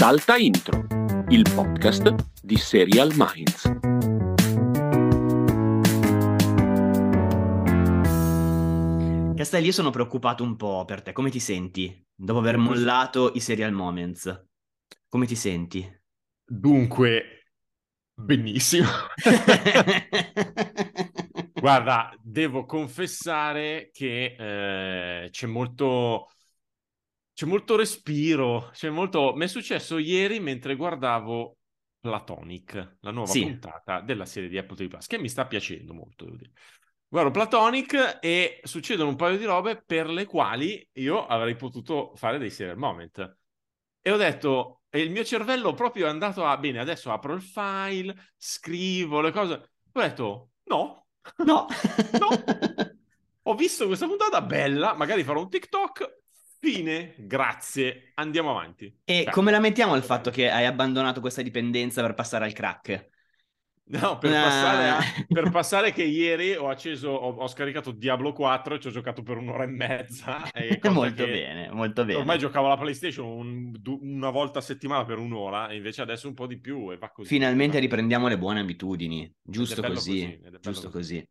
Salta Intro, il podcast di Serial Minds. Castelli, io sono preoccupato un po' per te. Come ti senti dopo aver mollato i Serial Moments? Come ti senti? Dunque, benissimo. Guarda, devo confessare che eh, c'è molto c'è molto respiro, c'è molto... Mi è successo ieri mentre guardavo Platonic, la nuova Sì. puntata della serie di Apple TV Plus, che mi sta piacendo molto, devo dire. Guardo Platonic e succedono un paio di robe per le quali io avrei potuto fare dei serial moment. E ho detto, e il mio cervello proprio è andato a, bene, adesso apro il file, scrivo le cose. Ho detto, no, No. No. ho visto questa puntata bella, magari farò un TikTok, fine, grazie, andiamo avanti. E Cioè, come la mettiamo il fatto che hai abbandonato questa dipendenza per passare al crack? No, per, Ah. passare a- per passare che ieri ho acceso, ho, ho scaricato Diablo 4 e ci ho giocato per un'ora e mezza. E molto bene, molto bene. Ormai giocavo alla PlayStation un- una volta a settimana per un'ora e invece adesso un po' di più e va così. Finalmente Va- riprendiamo le buone abitudini. Giusto così. così, giusto così. così.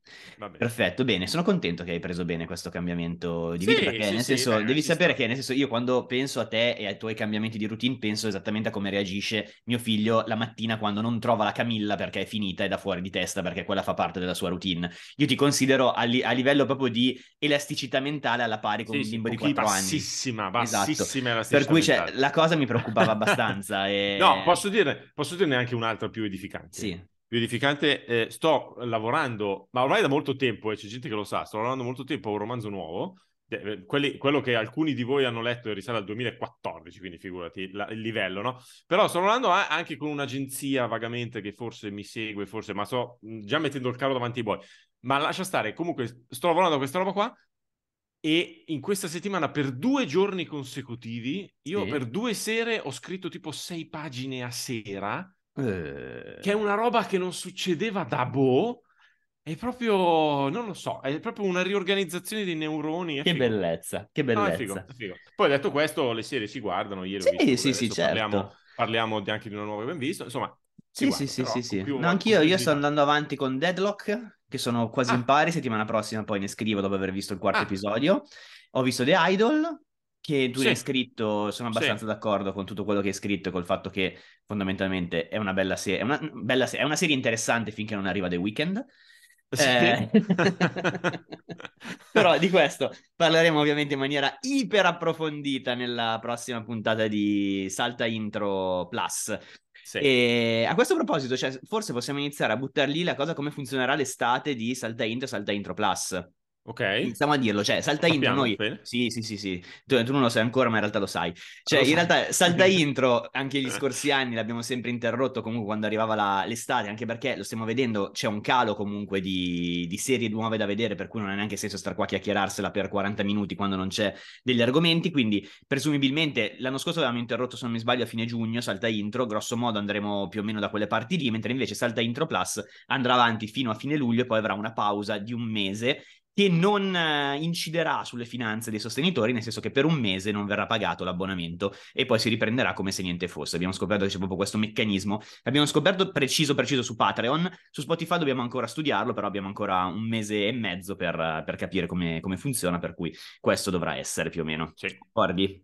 Perfetto, bene, sono contento che hai preso bene questo cambiamento di Sì, vita perché sì, nel sì, senso, dai, devi sapere sta. che nel senso io quando penso a te e ai tuoi cambiamenti di routine penso esattamente a come reagisce mio figlio la mattina quando non trova la Camilla perché è finita e da fuori di testa perché quella fa parte della sua routine. Io ti considero a, li- a livello proprio di elasticità mentale alla pari con Sì, un bimbo di pochi- 4 anni. bassissima, Esatto. bassissima Per elasticità cui cioè, la cosa mi preoccupava abbastanza. e... No, posso dire, posso dirne anche un'altra più edificante. Sì, Più edificante, eh, sto lavorando, ma ormai da molto tempo, e c'è gente che lo sa, sto lavorando molto tempo a un romanzo nuovo. Eh, quelli- quello che alcuni di voi hanno letto risale al 2014, quindi figurati la- il livello, no? Però sto lavorando a- anche con un'agenzia vagamente che forse mi segue, forse, ma sto mh, già mettendo il carro davanti ai buoi. Ma lascia stare, comunque sto lavorando a questa roba qua e in questa settimana per due giorni consecutivi, io Sì. per due sere ho scritto tipo sei pagine a sera Eh, che è una roba che non succedeva da boh. È proprio, non lo so, è proprio una riorganizzazione dei neuroni. che figo. bellezza, che No, bellezza. è figo, è figo. Poi detto questo, le serie si guardano. Ieri ho Sì, visto quelle, sì, sì, certo. Parliamo, anche di una nuova che abbiamo visto. Insomma, Sì, guarda, sì, sì, sì, No, anch'io, io sto andando avanti con Deadlock, che sono quasi Ah. in pari, settimana prossima poi ne scrivo dopo aver visto il quarto Ah. episodio. Ho visto The Idol, che tu Sì. hai scritto, sono abbastanza Sì. d'accordo con tutto quello che hai scritto e col fatto che fondamentalmente è una bella serie, è una, bella se- è una serie interessante finché non arriva The Weeknd. Sì. Eh, Però di questo parleremo ovviamente in maniera iper approfondita nella prossima puntata di Salta Intro Plus. Sì. E a questo proposito, cioè, forse possiamo iniziare a buttare lì la cosa come funzionerà l'estate di Salta Intro e Salta Intro Plus. Ok. Iniziamo a dirlo, cioè Salta Intro noi... bene. Sì, sì, sì, sì, tu, tu non lo sai ancora ma in realtà lo sai. Cioè Lo in sai. realtà Salta Intro anche gli scorsi anni l'abbiamo sempre interrotto comunque quando arrivava la- l'estate, anche perché lo stiamo vedendo, c'è un calo comunque di, di serie nuove da vedere, per cui non ha neanche senso star qua a chiacchierarsela per 40 minuti quando non c'è degli argomenti, quindi presumibilmente l'anno scorso avevamo interrotto, se non mi sbaglio, a fine giugno, Salta Intro, grosso modo andremo più o meno da quelle parti lì, mentre invece Salta Intro Plus andrà avanti fino a fine luglio e poi avrà una pausa di un mese che non eh, inciderà sulle finanze dei sostenitori, nel senso che per un mese non verrà pagato l'abbonamento e poi si riprenderà come se niente fosse. Abbiamo scoperto che c'è proprio questo meccanismo. L'abbiamo scoperto preciso preciso su Patreon. Su Spotify dobbiamo ancora studiarlo, però abbiamo ancora un mese e mezzo per, per capire come, come funziona, per cui questo dovrà essere più o meno. Sì. Guardi?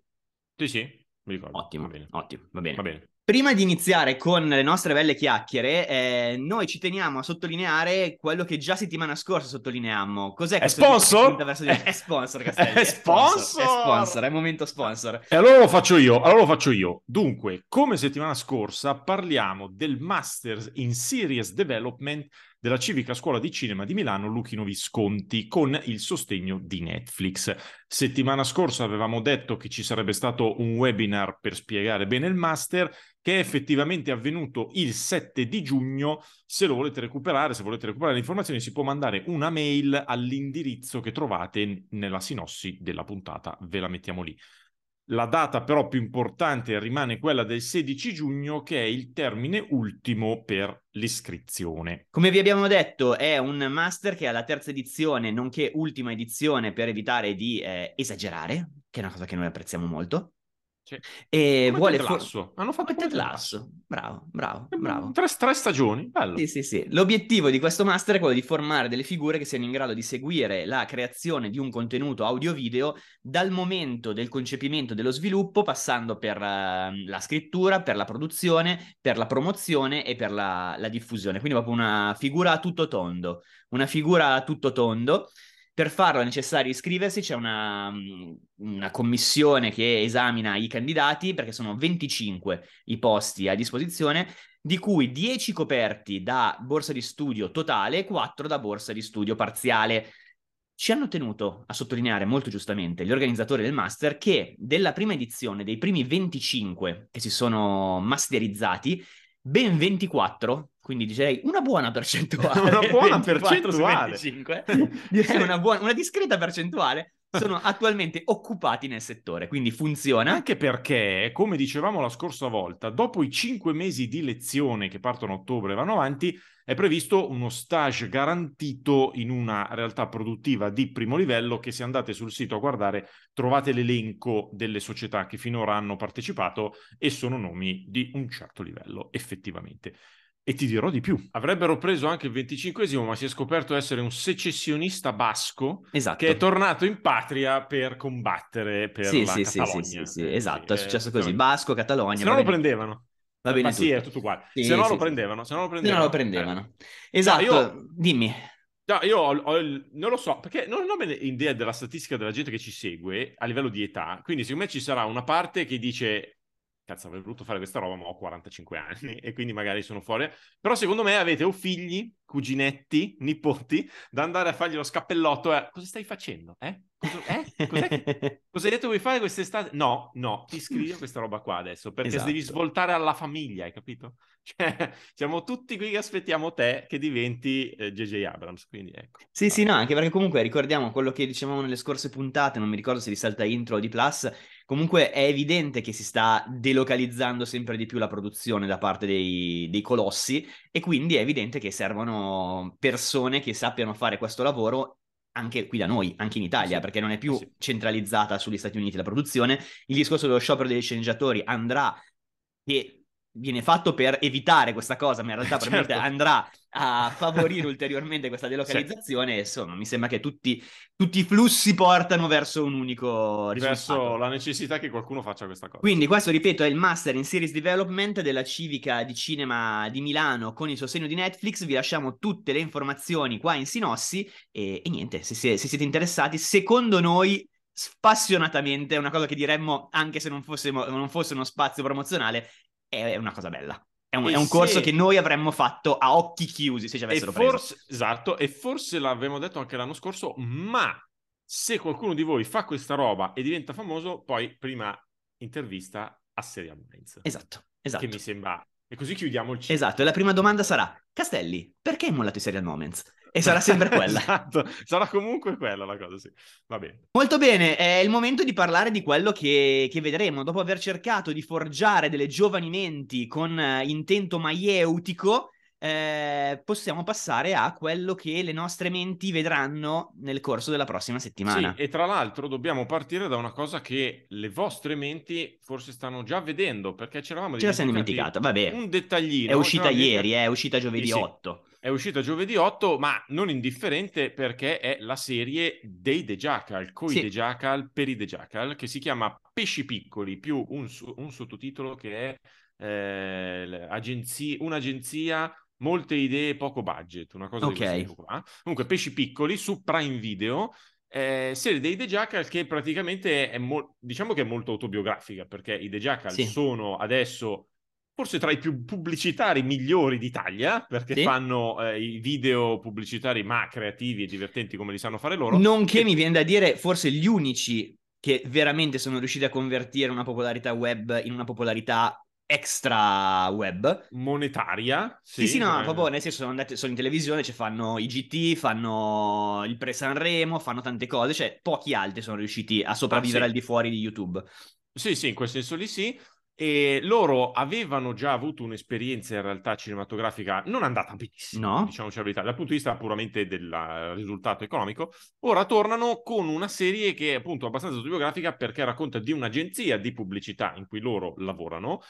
Sì, sì, mi ricordo. Ottimo, Va bene. ottimo, va bene. Va bene. Prima di iniziare con le nostre belle chiacchiere, eh, noi ci teniamo a sottolineare quello che già settimana scorsa sottolineammo. Cos'è È sponsor? di- È sponsor, Castelli. È sponsor! È sponsor, è momento sponsor. E allora lo faccio io, allora lo faccio io. Dunque, come settimana scorsa parliamo del Masters in Series Development della Civica Scuola di Cinema di Milano Luchino Visconti con il sostegno di Netflix. Settimana scorsa avevamo detto che ci sarebbe stato un webinar per spiegare bene il master che è effettivamente avvenuto il 7 di giugno. Se lo volete recuperare, se volete recuperare le informazioni, si può mandare una mail all'indirizzo che trovate nella sinossi della puntata. Ve la mettiamo lì. La data però più importante rimane quella del 16 giugno, che è il termine ultimo per l'iscrizione. Come vi abbiamo detto, è un master che ha la terza edizione, nonché ultima edizione per evitare di eh, esagerare, che è una cosa che noi apprezziamo molto. E come vuole Ted fo- Lasso. Hanno fatto Ted Lasso. Bravo, bravo, bravo. Tre, tre stagioni, bello. Sì, sì, sì. L'obiettivo di questo master è quello di formare delle figure che siano in grado di seguire la creazione di un contenuto audio-video dal momento del concepimento dello sviluppo, passando per eh, la scrittura, per la produzione, per la promozione e per la, la diffusione. Quindi proprio una figura a tutto tondo. Una figura a tutto tondo. Per farlo è necessario iscriversi, c'è una, una commissione che esamina i candidati, perché sono 25 i posti a disposizione, di cui 10 coperti da borsa di studio totale e 4 da borsa di studio parziale. Ci hanno tenuto a sottolineare molto giustamente gli organizzatori del master che della prima edizione, dei primi 25 che si sono masterizzati, ben 24, quindi direi una buona percentuale. Una buona 24 su percentuale. 25, direi una, buona, una discreta percentuale, sono attualmente occupati nel settore, quindi funziona. Anche perché, come dicevamo la scorsa volta, dopo i cinque mesi di lezione che partono a ottobre e vanno avanti, è previsto uno stage garantito in una realtà produttiva di primo livello che se andate sul sito a guardare trovate l'elenco delle società che finora hanno partecipato e sono nomi di un certo livello, effettivamente. E ti dirò di più. Avrebbero preso anche il 25esimo, ma si è scoperto essere un secessionista basco Esatto. che è tornato in patria per combattere per sì, la sì, sì, Catalogna. sì, sì, sì, Eh, esatto, è sì, successo eh, così. Basco, Catalogna. Se no lo prendevano. Va bene sì, è tutto uguale. Sì, se no sì, lo sì. prendevano, se no lo prendevano. lo prendevano. Eh. Esatto, io- dimmi. No, io ho, ho il- non lo so, perché non ho idea della statistica della gente che ci segue a livello di età, quindi secondo me ci sarà una parte che dice cazzo avrei voluto fare questa roba ma ho 45 anni e quindi magari sono fuori, però secondo me avete o figli, cuginetti, nipoti, da andare a fargli lo scappellotto e cosa stai facendo? Eh? Eh? Cos'è che- Cosa hai detto vuoi fare quest'estate? No, no, ti iscrivi a questa roba qua adesso, perché Esatto. devi svoltare alla famiglia, hai capito? Cioè, siamo tutti qui che aspettiamo te che diventi eh, J.J. Abrams, quindi ecco. Sì, sì, no, anche perché comunque ricordiamo quello che dicevamo nelle scorse puntate, non mi ricordo se risalta intro o di Plus, comunque è evidente che si sta delocalizzando sempre di più la produzione da parte dei, dei colossi e quindi è evidente che servono persone che sappiano fare questo lavoro anche qui da noi, anche in Italia, Sì. perché non è più sì. centralizzata sugli Stati Uniti la produzione. Il discorso dello sciopero degli sceneggiatori andrà che viene fatto per evitare questa cosa, ma in realtà Certo. probabilmente andrà a favorire ulteriormente questa delocalizzazione. Insomma, mi sembra che tutti, tutti i flussi portano verso un unico Verso risultato. la necessità che qualcuno faccia questa cosa. Quindi questo, ripeto, è il Master in Series Development della Civica di Cinema di Milano con il sostegno di Netflix. Vi lasciamo tutte le informazioni qua in sinossi e, e niente, se, se- se siete interessati, secondo noi spassionatamente, è una cosa che diremmo anche se non, fossimo- non fosse uno spazio promozionale, è una cosa bella. È un, E è un corso se- che noi avremmo fatto a occhi chiusi se ci e avessero preso. forse, esatto, e forse l'avevamo detto anche l'anno scorso, ma se qualcuno di voi fa questa roba e diventa famoso, poi prima intervista a Serial Minds, Esatto, che esatto. mi sembra... E così chiudiamo il ciclo. Esatto, e la prima domanda sarà, Castelli, perché hai mollato i Serial Moments? E sarà sempre quella. esatto, sarà comunque quella la cosa, sì. Va bene. Molto bene, è il momento di parlare di quello che, che vedremo. Dopo aver cercato di forgiare delle giovani menti con eh, intento maieutico, eh, possiamo passare a quello che le nostre menti vedranno nel corso della prossima settimana. Sì, e tra l'altro dobbiamo partire da una cosa che le vostre menti forse stanno già vedendo, perché c'eravamo Ce la siamo dimenticata, vabbè. Un dettaglino. È uscita ieri, eh, è uscita giovedì Sì, sì. 8. È uscita giovedì 8, ma non indifferente perché è la serie dei The Jackal, coi Sì. The Jackal per i The Jackal, che si chiama Pesci Piccoli, più un, un sottotitolo che è eh, l'agenzi- un'agenzia, molte idee, poco budget, una cosa Ok. di qua. Comunque Pesci Piccoli su Prime Video, eh, serie dei The Jackal che praticamente è mo- diciamo che è molto autobiografica, perché i The Jackal Sì. sono adesso forse tra i più pubblicitari migliori d'Italia, perché Sì. fanno eh, i video pubblicitari ma creativi e divertenti come li sanno fare loro. Nonché E- mi viene da dire, forse gli unici che veramente sono riusciti a convertire una popolarità web in una popolarità extra web. monetaria. Sì, sì, no, eh, proprio nel senso sono andati, sono in televisione, cioè fanno i GT, fanno il pre-Sanremo, fanno tante cose, cioè pochi altri sono riusciti a sopravvivere Ah, sì. al di fuori di YouTube. Sì, sì, in quel senso lì sì. E loro avevano già avuto un'esperienza in realtà cinematografica non andata benissimo, No? diciamoci la verità, dal punto di vista puramente del eh, risultato economico. Ora tornano con una serie che è appunto abbastanza autobiografica perché racconta di un'agenzia di pubblicità in cui loro lavorano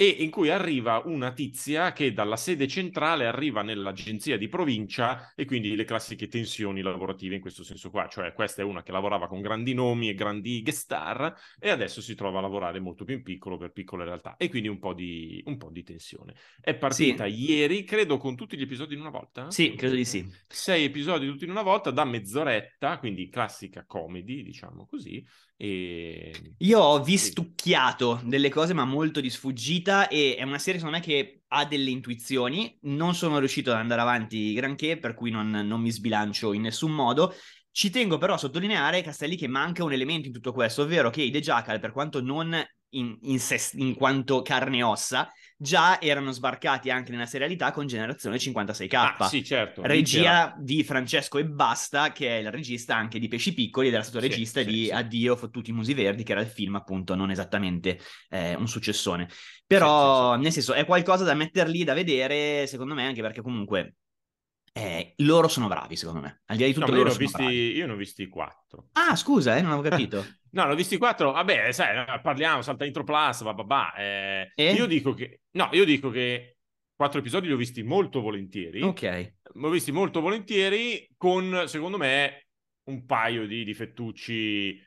e in cui arriva una tizia che dalla sede centrale arriva nell'agenzia di provincia e quindi le classiche tensioni lavorative in questo senso qua, cioè questa è una che lavorava con grandi nomi e grandi guest star e adesso si trova a lavorare molto più in piccolo per piccole realtà e quindi un po' di, un po' di tensione. È partita ieri, credo con tutti gli episodi in una volta? Sì, credo di sì. Sei episodi tutti in una volta da mezz'oretta, quindi classica comedy, diciamo così. E... Io ho vistucchiato delle cose, ma molto di sfuggita, e è una serie, secondo me, che ha delle intuizioni. Non sono riuscito ad andare avanti granché, per cui non, non mi sbilancio in nessun modo. Ci tengo però a sottolineare, Castelli, che manca un elemento in tutto questo, ovvero che i The Jackal, per quanto non in, in, sé, in quanto carne e ossa, già erano sbarcati anche nella serialità con Generazione 56K. Ah, sì, certo. Regia di Francesco e Basta, che è il regista anche di Pesci Piccoli ed era stato Sì, regista sì, di sì. Addio fottuti musi verdi, che era il film appunto non esattamente eh, un successone. Però, nel senso, è qualcosa da metter lì, da vedere, secondo me, anche perché comunque eh, loro sono bravi, secondo me. Al di là di No, tutto, io loro sono visti, bravi. io ne ho visti quattro. Ah, scusa, eh, non avevo capito. No, ne ho visti quattro. Vabbè, sai, eh, parliamo, salta intro plus, va, va, va. eh, E? Io dico che... No, io dico che quattro episodi li ho visti molto volentieri. ok. Li ho visti molto volentieri con, secondo me, un paio di difettucci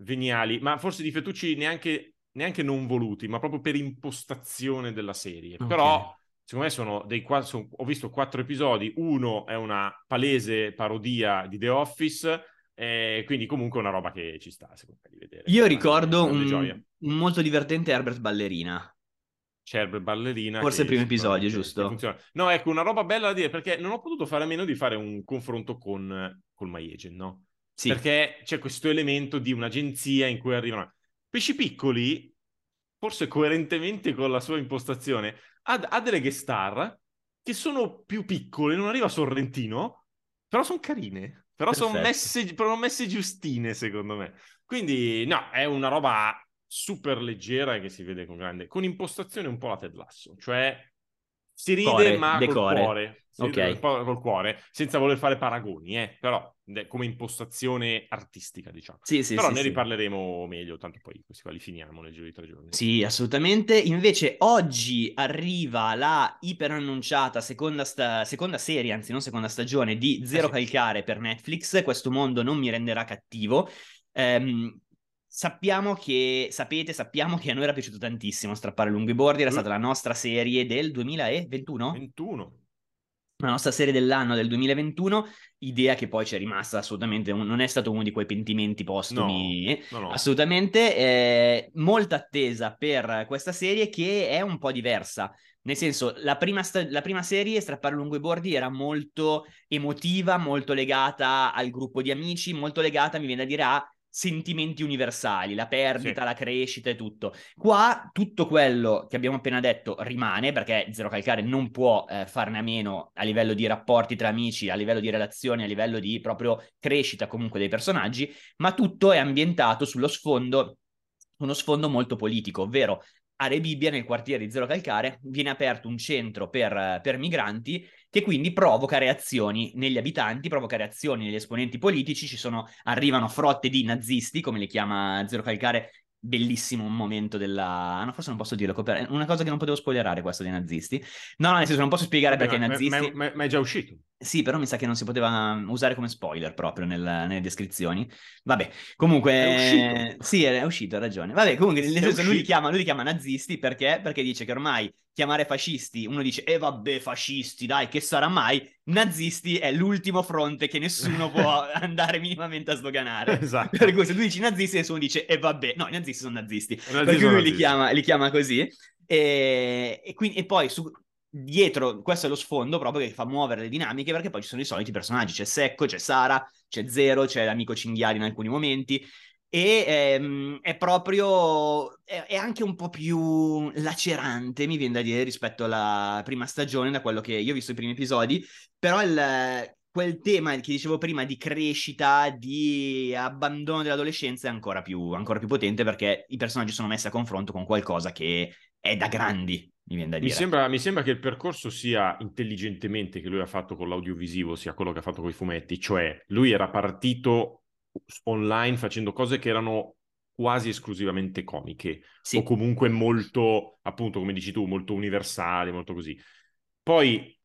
veniali, ma forse difettucci neanche, neanche non voluti, ma proprio per impostazione della serie. Ok. Però, secondo me, sono dei qua- son- ho visto quattro episodi. Uno è una palese parodia di The Office, e quindi comunque è una roba che ci sta, secondo me, di vedere. Io Grande- ricordo un, gioia. un molto divertente Herbert Ballerina. Cerber Ballerina. Forse il primo episodio, giusto? No, ecco, una roba bella da dire, perché non ho potuto fare a meno di fare un confronto con col My Agent, no? Sì, Perché c'è questo elemento di un'agenzia in cui arrivano pesci piccoli, forse coerentemente con la sua impostazione, ha, ha delle guest star che sono più piccole, non arriva Sorrentino, però sono carine, però sono messe, però messe giustine, secondo me. Quindi, no, è una roba super leggera che si vede con grande, con impostazione un po' la Ted Lasso, cioè si ride Core, ma decore. col cuore, si Ok. col cuore, senza voler fare paragoni, eh, però come impostazione artistica, diciamo. sì, sì, però sì, ne sì. riparleremo meglio, tanto poi questi qua li finiamo nel giro di tre giorni. Sì, assolutamente. Invece oggi arriva la iperannunciata seconda, sta- seconda serie, anzi non seconda stagione, di Zero Eh sì. Calcare per Netflix. Questo mondo non mi renderà cattivo. Ehm, sappiamo che, sapete, sappiamo che a noi era piaciuto tantissimo Strappare lunghi bordi, era Mm. stata la nostra serie del 2021? 21. la nostra serie dell'anno del 2021, idea che poi ci è rimasta assolutamente, non è stato uno di quei pentimenti postumi, No, no. assolutamente, eh, molta attesa per questa serie che è un po' diversa. Nel senso, la prima, sta- la prima serie, Strappare lungo i bordi, era molto emotiva, molto legata al gruppo di amici, molto legata, mi viene da dire, a sentimenti universali, la perdita, Sì. la crescita e tutto. Qua tutto quello che abbiamo appena detto rimane, perché Zero Calcare non può eh, farne a meno a livello di rapporti tra amici, a livello di relazioni, a livello di proprio crescita comunque dei personaggi, ma tutto è ambientato sullo sfondo, uno sfondo molto politico, ovvero a Rebibbia, nel quartiere di Zero Calcare, viene aperto un centro per, per migranti che quindi provoca reazioni negli abitanti, provoca reazioni negli esponenti politici, ci sono, arrivano frotte di nazisti, come le chiama Zero Calcare, bellissimo un momento della... no, forse non posso dirlo, è una cosa che non potevo spoilerare questa dei nazisti. No, no, nel senso non posso spiegare Vabbè, perché i ma- nazisti... ma- ma- ma è già uscito. Sì, però mi sa che non si poteva usare come spoiler proprio nel- nelle descrizioni. Vabbè, comunque... È uscito. Sì, è uscito, ha ragione. Vabbè, comunque, nel È senso, lui li, chiama, lui li chiama nazisti perché? Perché dice che ormai chiamare fascisti, uno dice, e vabbè, fascisti, dai, che sarà mai? Nazisti è l'ultimo fronte che nessuno può andare minimamente a sdoganare. Esatto. Per cui se tu dici nazisti, nessuno dice, e vabbè, no, i nazisti sono nazisti. Nazisti Per cui lui li chiama, li chiama così. E, e quindi, e poi su, dietro, questo è lo sfondo proprio che fa muovere le dinamiche, perché poi ci sono i soliti personaggi. C'è Secco, c'è Sara, c'è Zero, c'è l'amico Cinghiali in alcuni momenti. E ehm, è proprio, è, è anche un po' più lacerante, mi viene da dire, rispetto alla prima stagione, da quello che io ho visto i primi episodi. Però il, quel tema che dicevo prima di crescita, di abbandono dell'adolescenza è ancora più, ancora più potente perché i personaggi sono messi a confronto con qualcosa che è da grandi, mi viene da dire. Mi sembra, mi sembra che il percorso sia intelligentemente che lui ha fatto con l'audiovisivo, sia quello che ha fatto con i fumetti, cioè lui era partito online facendo cose che erano quasi esclusivamente comiche sì. o comunque molto, appunto, come dici tu, molto universali, molto così. Poi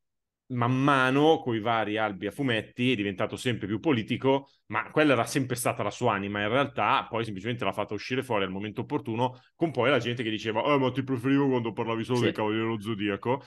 man mano, con i vari albi a fumetti, è diventato sempre più politico, ma quella era sempre stata la sua anima. In realtà, poi semplicemente l'ha fatta uscire fuori al momento opportuno, con poi la gente che diceva: Oh, ma ti preferivo quando parlavi solo sì. del Cavaliere dello Zodiaco.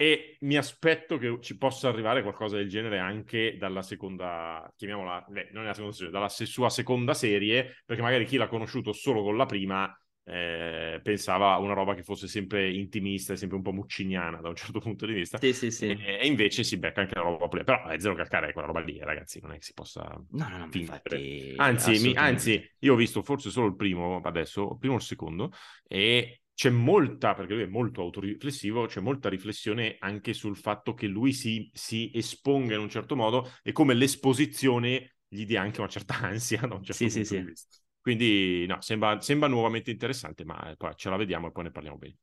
E mi aspetto che ci possa arrivare qualcosa del genere anche dalla seconda, chiamiamola, beh, non è la seconda serie, dalla sua seconda serie, perché magari chi l'ha conosciuto solo con la prima eh, pensava a una roba che fosse sempre intimista e sempre un po' mucciniana da un certo punto di vista. Sì, sì, sì. E, e invece si becca anche la roba pulita. Però è zero calcare quella roba lì, ragazzi, non è che si possa No, no, no, infatti... Anzi, mi, anzi, io ho visto forse solo il primo, adesso, il primo o il secondo, e c'è molta, perché lui è molto autoriflessivo, c'è molta riflessione anche sul fatto che lui si, si esponga in un certo modo e come l'esposizione gli dia anche una certa ansia da un certo sì, punto sì, di sì. vista. Quindi no, sembra, sembra nuovamente interessante, ma poi ce la vediamo e poi ne parliamo bene.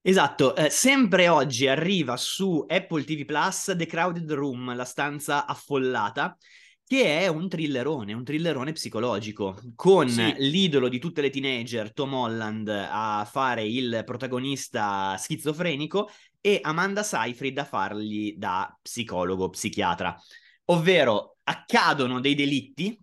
Esatto, eh, sempre oggi arriva su Apple TV Plus The Crowded Room, la stanza affollata, che è un thrillerone, un thrillerone psicologico, con sì. l'idolo di tutte le teenager, Tom Holland, a fare il protagonista schizofrenico e Amanda Seyfried a fargli da psicologo, psichiatra. Ovvero accadono dei delitti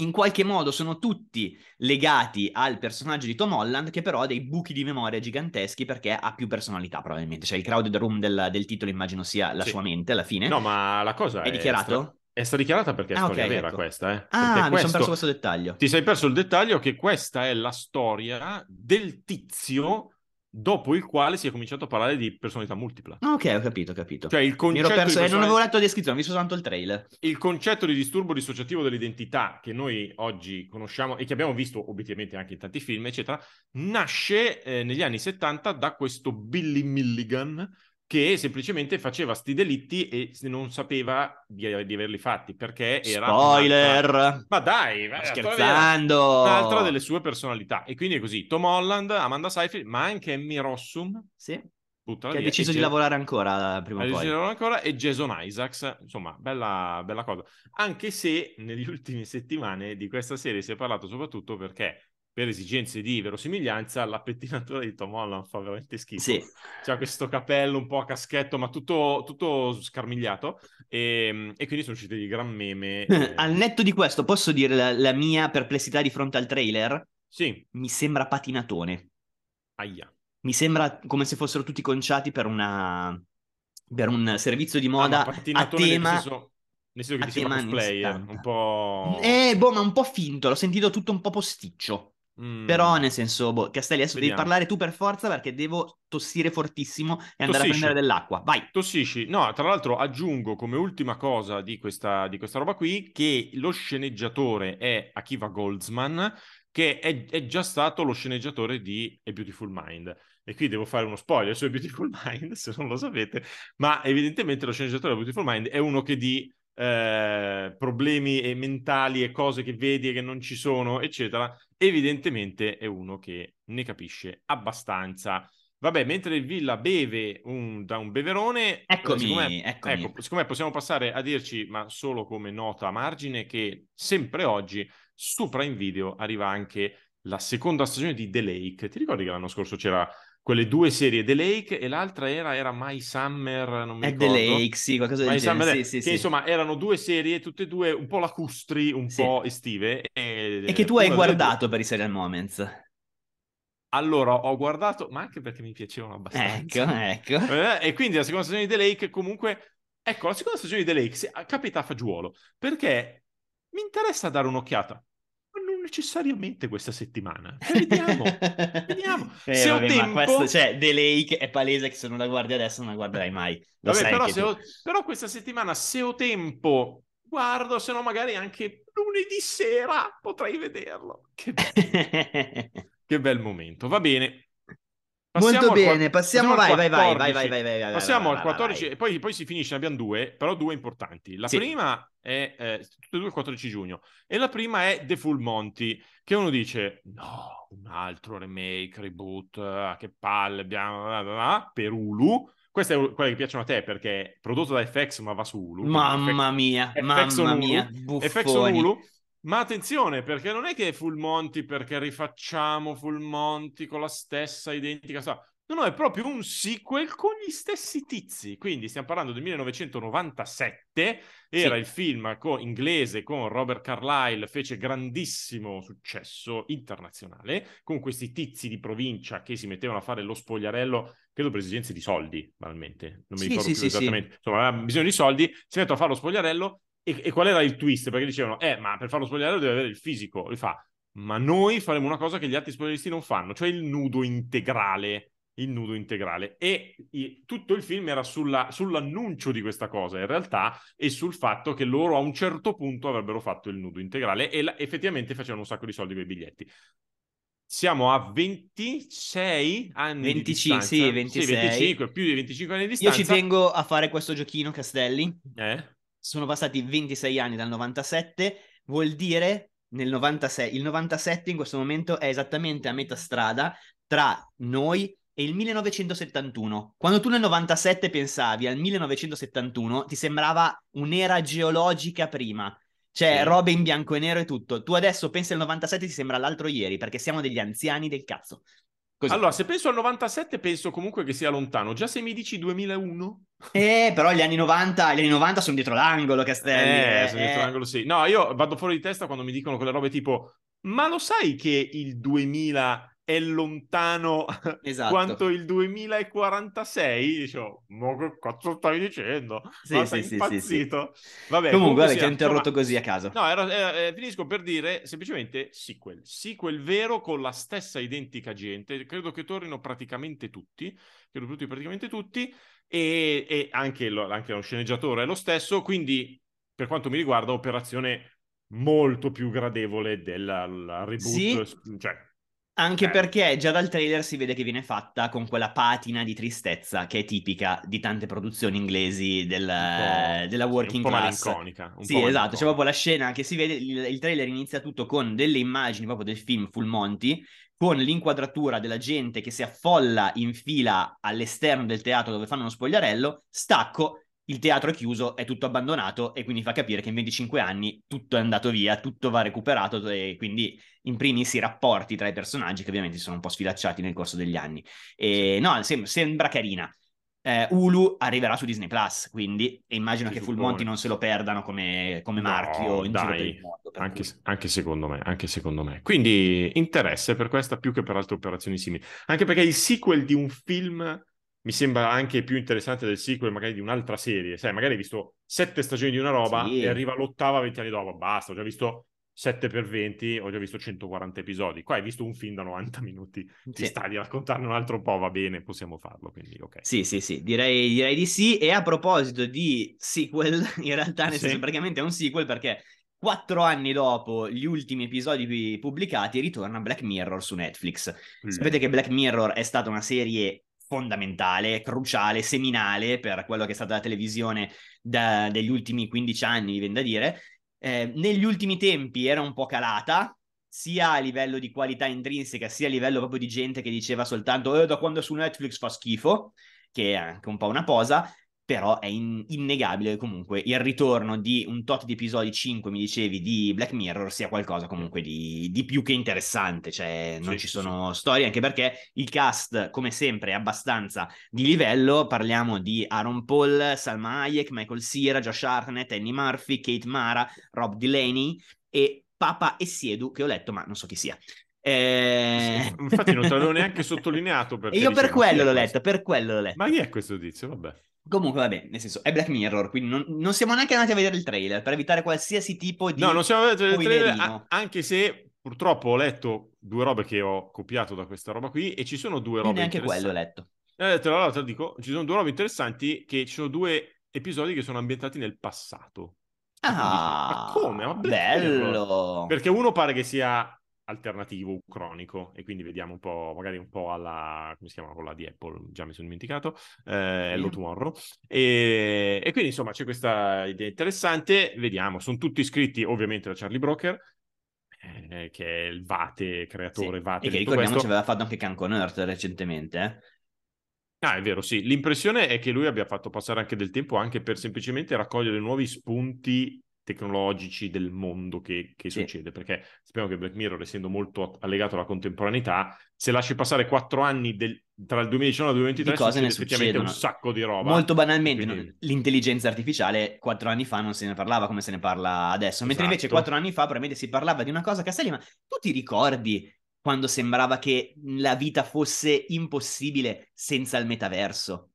in qualche modo sono tutti legati al personaggio di Tom Holland, che però ha dei buchi di memoria giganteschi perché ha più personalità, probabilmente. Cioè, il crowded room del, del titolo immagino sia la sì. sua mente alla fine. No, ma la cosa è. È dichiarato? Stra- è stata dichiarata perché è ah, storia okay, vera ecco. questa, eh? Ah, perché mi sono perso questo dettaglio. Ti sei perso il dettaglio che questa è la storia del tizio dopo il quale si è cominciato a parlare di personalità multipla. Ok, ho capito, ho capito. Cioè il concetto Mi ero perso, personalità... non avevo letto la descrizione, ho visto soltanto il trailer. Il concetto di disturbo dissociativo dell'identità che noi oggi conosciamo e che abbiamo visto obiettivamente anche in tanti film, eccetera, nasce eh, negli anni 70 da questo Billy Milligan che semplicemente faceva sti delitti e non sapeva di, di averli fatti perché era spoiler! un'altra... ma dai scherzando! un'altra delle sue personalità. E quindi è così Tom Holland Amanda Seyfried ma anche Emmy Rossum. Sì. Che ha deciso di lavorare ancora prima o poi. Di lavorare ancora e Jason Isaacs, insomma, bella, bella cosa. Anche se negli ultimi settimane di questa serie si è parlato soprattutto perché per esigenze di verosimiglianza, la pettinatura di Tom Holland fa veramente schifo. Sì. C'ha questo capello un po' a caschetto, ma tutto, tutto scarmigliato. E, ehm, e, quindi sono usciti dei gran meme. Eh. Al netto di questo, posso dire la, la, mia perplessità di fronte al trailer? Sì. Mi sembra patinatone. Aia. Mi sembra come se fossero tutti conciati per una... per un servizio di ah, moda ah, a tema... Nel senso... Che ti sembra cosplayer, un po'... Eh, boh, ma un po' finto, l'ho sentito tutto un po' posticcio. Mm. Però, nel senso, boh, Castelli, adesso Vediamo. devi parlare tu per forza perché devo tossire fortissimo e andare Tossisci. a prendere dell'acqua. Vai. Tossisci. No, tra l'altro aggiungo come ultima cosa di questa, di questa roba qui che lo sceneggiatore è Akiva Goldsman, che è, è, già stato lo sceneggiatore di A Beautiful Mind. E qui devo fare uno spoiler su A Beautiful Mind, se non lo sapete, ma evidentemente lo sceneggiatore di A Beautiful Mind è uno che di eh, problemi mentali e cose che vedi e che non ci sono, eccetera, evidentemente è uno che ne capisce abbastanza. Vabbè, mentre il Villa beve un, da un beverone, eccomi, siccome, eccomi. Ecco, siccome possiamo passare a dirci, ma solo come nota a margine, che sempre oggi su Prime Video arriva anche la seconda stagione di The Lake. Ti ricordi che l'anno scorso c'era quelle due serie, The Lake e l'altra era, era My Summer, non mi È ricordo. The Lake, sì, qualcosa del My genere. Summer, sì, che sì, insomma erano due serie, tutte e due un po' lacustri, un sì. po' estive. E, e che tu hai guardato per i Serial Moments. Allora, ho guardato, ma anche perché mi piacevano abbastanza. Ecco, ecco. Eh, e quindi la seconda stagione di The Lake comunque... Ecco, la seconda stagione di The Lake capita a fagiolo, perché mi interessa dare un'occhiata necessariamente questa settimana. Cioè, vediamo, vediamo. Eh, se vabbè, ho tempo... questo, cioè, The Lake è palese che se non la guardi adesso non la guarderai mai. Vabbè, però, ho... però, questa settimana, se ho tempo, guardo, se no magari anche lunedì sera potrei vederlo. Che, che bel momento. Va bene. Molto al bene, qua- passiamo, vai, al vai, vai, vai, 14. vai, vai, vai, vai, Passiamo vai, al vai, 14 vai. e poi, poi si finisce, ne abbiamo due, però due importanti. La Sì. prima è, eh, tutte e due il 14 giugno, e la prima è The Full Monty, che uno dice, no, un altro remake, reboot, ah, che palle, abbiamo, bla, bla, bla, per Hulu. Questa è quella che piacciono a te perché è prodotto da FX ma va su Hulu. Mamma mia, FX mamma Hulu, mia, FX on buffoni. Hulu. Ma attenzione, perché non è che è Full Monty perché rifacciamo Full Monty con la stessa identica storia. No, no, è proprio un sequel con gli stessi tizi. Quindi stiamo parlando del 1997. Era Sì. il film co- inglese con Robert Carlyle, fece grandissimo successo internazionale con questi tizi di provincia che si mettevano a fare lo spogliarello, credo per esigenze di soldi, banalmente. Non mi Sì, ricordo sì, più esattamente. Insomma, aveva bisogno di soldi, si mettono a fare lo spogliarello e, e qual era il twist? Perché dicevano, eh, ma per fare lo spogliarello deve avere il fisico. Lui fa, ma noi faremo una cosa che gli altri spogliaristi non fanno, cioè il nudo integrale. Il nudo integrale. E i- tutto il film era sulla- sull'annuncio di questa cosa, in realtà, e sul fatto che loro a un certo punto avrebbero fatto il nudo integrale e la- effettivamente facevano un sacco di soldi con i biglietti. Siamo a 26 anni 25, di distanza. sì, 26. 25, più di 25 anni di Io distanza. ci tengo a fare questo giochino, Castelli. Eh? Sono passati 26 anni dal 97, vuol dire nel 96, il 97 in questo momento è esattamente a metà strada tra noi e il 1971. Quando tu nel 97 pensavi al 1971, ti sembrava un'era geologica prima. Cioè, Sì. robe in bianco e nero e tutto. Tu adesso pensi al 97 ti sembra l'altro ieri, perché siamo degli anziani del cazzo. Così. Allora, se penso al 97, penso comunque che sia lontano. Già se mi dici 2001? Eh, però gli anni 90, gli anni 90 sono dietro l'angolo, Castelli. Eh, sono dietro l'angolo, sì. No, io vado fuori di testa quando mi dicono quelle robe tipo ma lo sai che il 2000 è lontano Esatto. quanto il 2046? Dicevo, ma che cazzo stai dicendo? Sì, ma sì, sì, sì, impazzito? Vabbè, Comunque, vabbè, sia, ti ho interrotto così a caso. No, era- era- eh, finisco per dire semplicemente sequel. Sequel vero con la stessa identica gente. Credo che tornino praticamente tutti. Credo tutti praticamente tutti. E, e anche, lo, anche lo sceneggiatore è lo stesso. Quindi, per quanto mi riguarda, operazione molto più gradevole della la reboot. Sì. Cioè, Anche Eh. perché già dal trailer si vede che viene fatta con quella patina di tristezza che è tipica di tante produzioni inglesi del- della working un class. malinconica. Un Sì, po' esatto, c'è proprio la scena che si vede, il, il trailer inizia tutto con delle immagini proprio del film Full Monty, con l'inquadratura della gente che si affolla in fila all'esterno del teatro dove fanno uno spogliarello, stacco, il teatro è chiuso, è tutto abbandonato e quindi fa capire che in 25 anni tutto è andato via, tutto va recuperato e quindi in primis i rapporti tra i personaggi che ovviamente si sono un po' sfilacciati nel corso degli anni. E no, sem- sembra carina. Eh, Hulu arriverà su Disney Plus, quindi e immagino Si che Full. Monty non se lo perdano come, come No, marchio in giro dai, il mondo. Anche, anche secondo me, anche secondo me. Quindi interesse per questa più che per altre operazioni simili. Anche perché il sequel di un film mi sembra anche più interessante del sequel magari di un'altra serie. Sai, magari hai visto sette stagioni di una roba Sì. e arriva l'ottava 20 anni dopo. Basta, ho già visto 7 per 20, ho già visto 140 episodi. Qua hai visto un film da 90 minuti. Ti Sì. sta di raccontarne un altro po', va bene, possiamo farlo. Quindi, ok. Sì, sì, sì, direi, direi di sì. E a proposito di sequel, in realtà, nel Sì. senso, praticamente è un sequel perché quattro anni dopo gli ultimi episodi pubblicati ritorna Black Mirror su Netflix. Sapete che Black Mirror è stata una serie fondamentale, cruciale, seminale per quello che è stata la televisione da- degli ultimi 15 anni, viene da dire. Eh, negli ultimi tempi era un po' calata, sia a livello di qualità intrinseca, sia a livello proprio di gente che diceva soltanto eh, da quando su Netflix fa schifo, che è anche un po' una posa, però è in- innegabile che comunque il ritorno di un tot di episodi 5, mi dicevi, di Black Mirror sia qualcosa comunque di, di più che interessante, cioè non Sì, ci sì, sono storie, anche perché il cast, come sempre, è abbastanza di livello, parliamo di Aaron Paul, Salma Hayek, Michael Cera, Josh Hartnett, Annie Murphy, Kate Mara, Rob Delaney e Papa Essiedu, che ho letto ma non so chi sia. Eh... Sì, Infatti non te l'avevo neanche sottolineato perché E io per dicevo, "Ma chi quello l'ho questo?" letto, per quello l'ho letto. Ma chi è questo tizio? Vabbè. Comunque, vabbè, nel senso, è Black Mirror, quindi non, non siamo neanche andati a vedere il trailer per evitare qualsiasi tipo di No, non siamo andati a vedere il trailer, a- anche se purtroppo ho letto due robe che ho copiato da questa roba qui e ci sono due robe neanche quello ho letto. Eh, te lo, te lo dico, ci sono due robe interessanti che ci sono due episodi che sono ambientati nel passato. E Ah, ma come? Ma bello! Perché uno pare che sia alternativo cronico e quindi vediamo un po', magari un po' alla, come si chiama quella di Apple, già mi sono dimenticato, eh, Hello Tomorrow. E, e, quindi insomma c'è questa idea interessante, vediamo, sono tutti iscritti ovviamente da Charlie Broker, eh, che è il Vate, creatore sì. Vate. E che ricordiamo ci aveva fatto anche Can con Earth recentemente, eh? Ah, è vero, sì. L'impressione è che lui abbia fatto passare anche del tempo anche per semplicemente raccogliere nuovi spunti tecnologici del mondo che, che sì. succede, perché sappiamo che Black Mirror, essendo molto allegato alla contemporaneità, se lasci passare quattro anni del, tra il 2019 e il 2023 di cose ne effettivamente un sacco di roba. Molto banalmente, Quindi... l'intelligenza artificiale quattro anni fa non se ne parlava come se ne parla adesso, mentre esatto. invece quattro anni fa probabilmente si parlava di una cosa, Castelli, ma tu ti ricordi quando sembrava che la vita fosse impossibile senza il metaverso?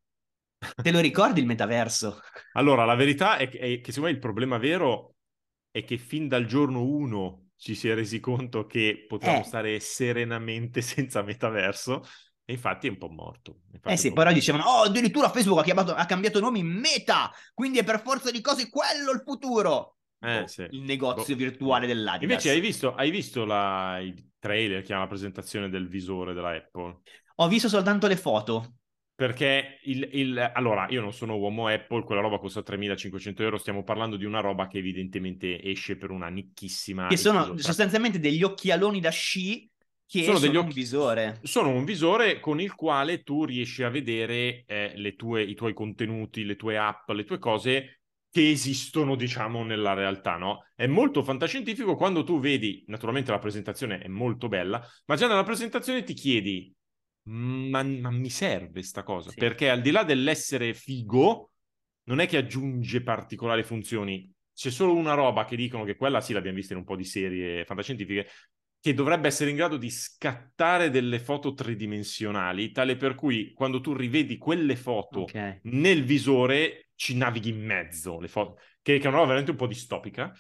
Te lo ricordi il metaverso? Allora, la verità è che, è che secondo me il problema vero è che fin dal giorno 1 ci si è resi conto che potevamo eh. stare serenamente senza metaverso e infatti è un po' morto. Infatti eh sì, però dicevano, oh addirittura Facebook ha, chiamato, ha, cambiato nome in Meta, quindi è per forza di cose quello il futuro. Eh, oh, sì. Il negozio boh. virtuale dell'Adidas. Invece hai visto, hai visto la, il trailer, che è la presentazione del visore della Apple? Ho visto soltanto le foto. Perché il, il, allora io non sono uomo Apple, quella roba costa 3.500 euro. Stiamo parlando di una roba che evidentemente esce per una nicchissima. Che sono sostanzialmente degli occhialoni da sci che sono, sono un visore. Sono un visore con il quale tu riesci a vedere eh, tue, i tuoi contenuti, le tue app, le tue cose che esistono, diciamo, nella realtà, no? È molto fantascientifico quando tu vedi, naturalmente la presentazione è molto bella, ma già nella presentazione ti chiedi ma, ma mi serve sta cosa? Sì. Perché al di là dell'essere figo, non è che aggiunge particolari funzioni. C'è solo una roba che dicono che quella sì l'abbiamo vista in un po' di serie fantascientifiche, che dovrebbe essere in grado di scattare delle foto tridimensionali, tale per cui quando tu rivedi quelle foto okay. nel visore ci navighi in mezzo, le foto, che, che è una roba veramente un po' distopica.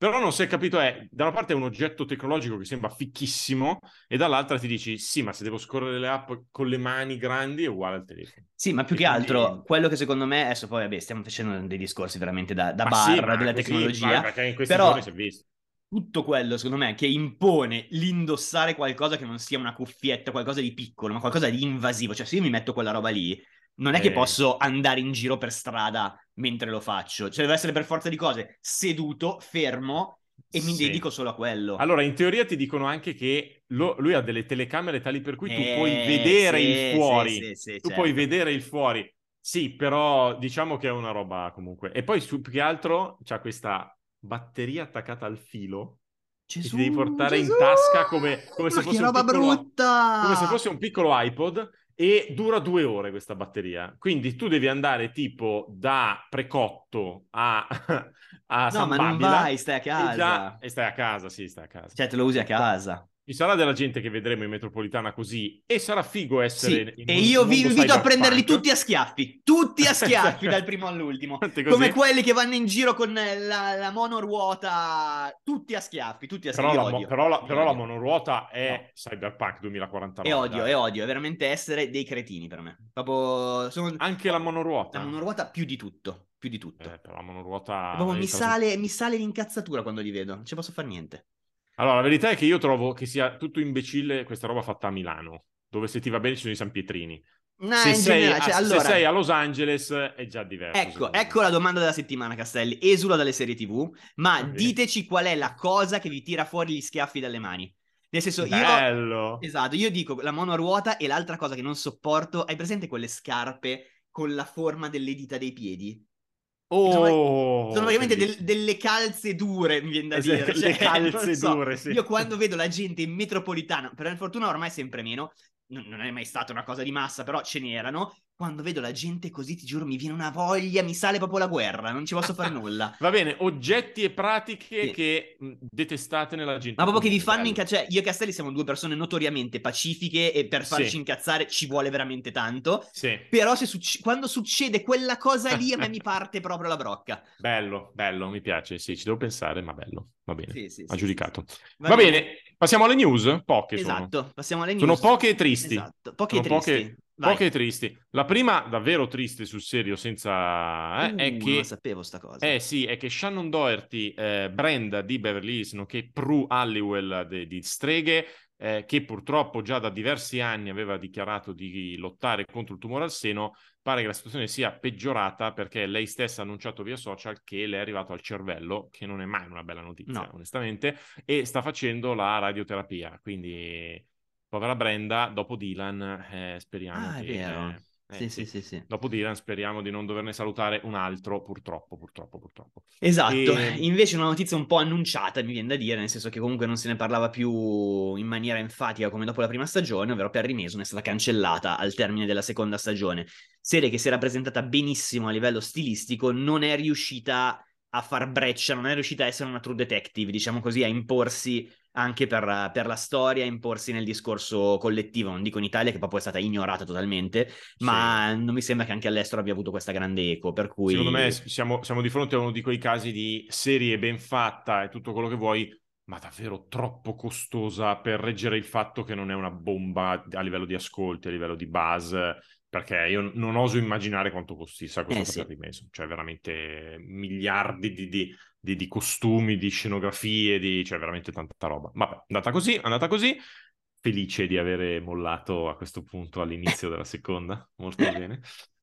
Però non si è capito, è da una parte è un oggetto tecnologico che sembra fichissimo e dall'altra ti dici sì, ma se devo scorrere le app con le mani grandi è uguale al telefono. Sì, ma più e che quindi... altro, quello che secondo me, adesso poi vabbè, stiamo facendo dei discorsi veramente da, da bar sì, della così, tecnologia, perché in questi però... si è visto tutto quello, secondo me, che impone l'indossare qualcosa che non sia una cuffietta, qualcosa di piccolo, ma qualcosa di invasivo. Cioè, se io mi metto quella roba lì, non è eh. che posso andare in giro per strada mentre lo faccio. Cioè, deve essere per forza di cose seduto, fermo e mi sì. dedico solo a quello. Allora, in teoria ti dicono anche che lo, lui ha delle telecamere tali per cui eh, tu puoi vedere sì, il fuori. Sì, tu certo. puoi vedere il fuori. Sì, però diciamo che è una roba comunque. E poi su, più che altro c'ha questa batteria attaccata al filo. Gesù, che ti devi portare Gesù! in tasca come, come se fosse un piccolo, come se fosse un piccolo iPod e dura due ore questa batteria. Quindi tu devi andare tipo da precotto a, a No, San ma non vai, stai a casa. E, già, e stai a casa, sì, stai a casa. Cioè, te lo usi a casa. Ci sarà della gente che vedremo in metropolitana così e sarà figo essere. Sì, e io vi invito a prenderli tutti a schiaffi, tutti a schiaffi dal primo all'ultimo. Come quelli che vanno in giro con la, la monoruota, tutti a schiaffi, tutti a schiaffi. Però, la, però, la, però la, monoruota è no. Cyberpunk 2049. E odio, e odio, è veramente essere dei cretini per me. Proprio, sono... Anche la monoruota. La monoruota più di tutto, più di tutto. Eh, però la monoruota... Proprio mi, sale, mi sale l'incazzatura quando li vedo, non ci posso fare niente. Allora, la verità è che io trovo che sia tutto imbecille questa roba fatta a Milano, dove se ti va bene ci sono i San Pietrini. No, se, sei generale, cioè, a, allora... se, sei a, Los Angeles è già diverso. Ecco, ecco la domanda della settimana, Castelli. Esula dalle serie TV, ma okay. diteci qual è la cosa che vi tira fuori gli schiaffi dalle mani. Nel senso, Bello. io... Esatto, io dico la monoruota e l'altra cosa che non sopporto... Hai presente quelle scarpe con la forma delle dita dei piedi? Oh, sono, praticamente del, delle calze dure, mi viene da dire. Cioè, le calze so, dure, sì. Io quando vedo la gente in metropolitana, per fortuna ormai sempre meno, non, non è mai stata una cosa di massa, però ce n'erano, quando vedo la gente così, ti giuro, mi viene una voglia, mi sale proprio la guerra, non ci posso fare nulla. Va bene, oggetti e pratiche sì. che detestate nella gente. Ma proprio che vi fanno incazzare. Cioè, io e Castelli siamo due persone notoriamente pacifiche e per farci sì. incazzare ci vuole veramente tanto. Sì. Però succe- quando succede quella cosa lì a me mi parte proprio la brocca. Bello, bello, mi piace, sì, ci devo pensare, ma bello. Va bene, sì, sì, ha giudicato. Va, Va bene. bene. Passiamo alle news? Poche esatto, sono. passiamo alle news. Sono poche e tristi. Esatto, poche sono e tristi. Poche. Poche tristi. La prima, davvero triste sul serio, senza... eh, Uh, è Non che... la sapevo sta cosa. Eh sì, è che Shannon Doherty, eh, Brenda di Beverly Hills, nonché Prue Halliwell di Streghe, eh, che purtroppo già da diversi anni aveva dichiarato di lottare contro il tumore al seno, pare che la situazione sia peggiorata perché lei stessa ha annunciato via social che le è arrivato al cervello, che non è mai una bella notizia, No. onestamente, e sta facendo la radioterapia. Quindi, povera Brenda, dopo Dylan, eh, speriamo Ah, è che... vero. eh, eh, sì, sì, sì, sì. Dopo Dylan speriamo di non doverne salutare un altro, purtroppo, purtroppo, purtroppo. Esatto, E- invece una notizia un po' annunciata, mi viene da dire, nel senso che comunque non se ne parlava più in maniera enfatica come dopo la prima stagione, ovvero Perry Mason è stata cancellata al termine della seconda stagione. Serie che si era presentata benissimo a livello stilistico, non è riuscita a far breccia, non è riuscita a essere una true detective, diciamo così, a imporsi anche per, per la storia, imporsi nel discorso collettivo, non dico in Italia che proprio è stata ignorata totalmente, ma non mi sembra che anche all'estero abbia avuto questa grande eco, per cui... Secondo me siamo, siamo di fronte a uno di quei casi di serie ben fatta e tutto quello che vuoi, ma davvero troppo costosa per reggere il fatto che non è una bomba a livello di ascolti, a livello di buzz, perché io non oso immaginare quanto costi, sa cosa Eh, sì. Mason, cioè veramente miliardi di, di- di- di costumi, di scenografie, di, cioè veramente tanta roba. Vabbè, andata così, andata così. Felice di avere mollato a questo punto all'inizio della seconda, molto bene.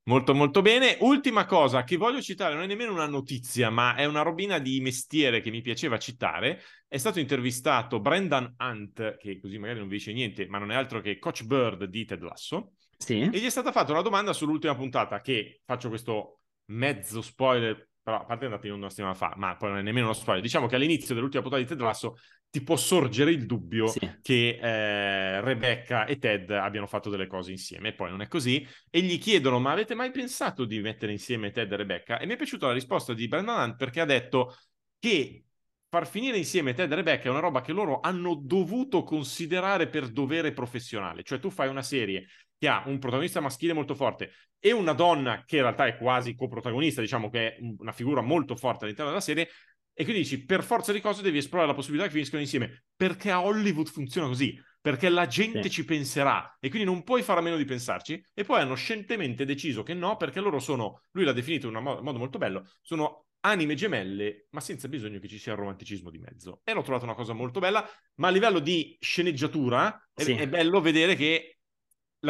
Molto molto bene. Ultima cosa che voglio citare, non è nemmeno una notizia, ma è una robina di mestiere che mi piaceva citare. È stato intervistato Brendan Hunt, che così magari non vi dice niente, ma non è altro che Coach Bird di Ted Lasso. Sì? E gli è stata fatta una domanda sull'ultima puntata, che faccio questo mezzo spoiler, però a parte è andata in una settimana fa, ma poi non è nemmeno uno spoiler. Diciamo che all'inizio dell'ultima puntata di Ted Lasso ti può sorgere il dubbio Sì. che eh, Rebecca e Ted abbiano fatto delle cose insieme, e poi non è così. E gli chiedono: Ma avete mai pensato di mettere insieme Ted e Rebecca? E mi è piaciuta la risposta di Brendan Hunt perché ha detto che far finire insieme Ted e Rebecca è una roba che loro hanno dovuto considerare per dovere professionale. Cioè, tu fai una serie che ha un protagonista maschile molto forte e una donna che in realtà è quasi coprotagonista, diciamo che è una figura molto forte all'interno della serie. E quindi dici, per forza di cose devi esplorare la possibilità che finiscano insieme, perché a Hollywood funziona così, perché la gente Sì. ci penserà e quindi non puoi fare a meno di pensarci. E poi hanno scientemente deciso che no, perché loro sono, lui l'ha definito in un mo- modo molto bello, sono anime gemelle, ma senza bisogno che ci sia il romanticismo di mezzo. E l'ho trovato una cosa molto bella, ma a livello di sceneggiatura è, Sì. è bello vedere che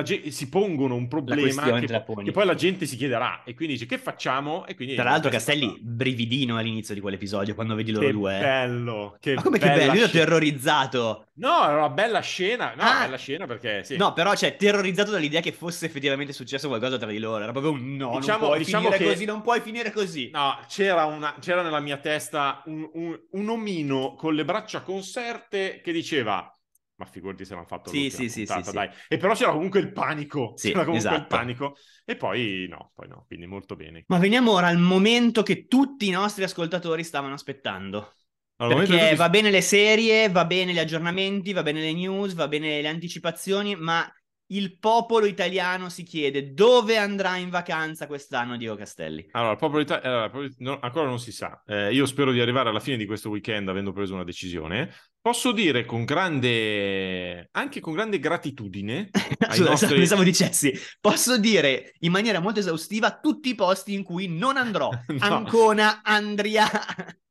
ge- si pongono un problema che, po- che poi la gente si chiederà e quindi dice che facciamo? E quindi Tra l'altro, Castelli, stata- brividino all'inizio di quell'episodio quando vedi loro che due. eh. bello, che Ma come che bello? Io ero terrorizzato. No, era una bella scena. No, Ah. bella scena perché sì. No, però, cioè, terrorizzato dall'idea che fosse effettivamente successo qualcosa tra di loro. Era proprio un no, Diciamo- non puoi diciamo finire che- così, non puoi finire così. No, c'era, una, c'era nella mia testa un, un- un omino con le braccia conserte che diceva ma figurati se l'hanno fatto Sì, sì, sì, puntata, sì, dai. E però c'era comunque il panico. Sì, c'era comunque il esatto. panico. E poi no, poi no, quindi molto bene. Ma veniamo ora al momento che tutti i nostri ascoltatori stavano aspettando. Allora, Perché va bene le serie, va bene gli aggiornamenti, va bene le news, va bene le anticipazioni, ma il popolo italiano si chiede dove andrà in vacanza quest'anno Diego Castelli. Allora, il popolo ita- allora, il no, ancora non si sa. Eh, io spero di arrivare alla fine di questo weekend avendo preso una decisione. Posso dire con grande, anche con grande gratitudine ai nostri... pensavo dicessi, posso dire in maniera molto esaustiva tutti i posti in cui non andrò. No. Ancona, Andria.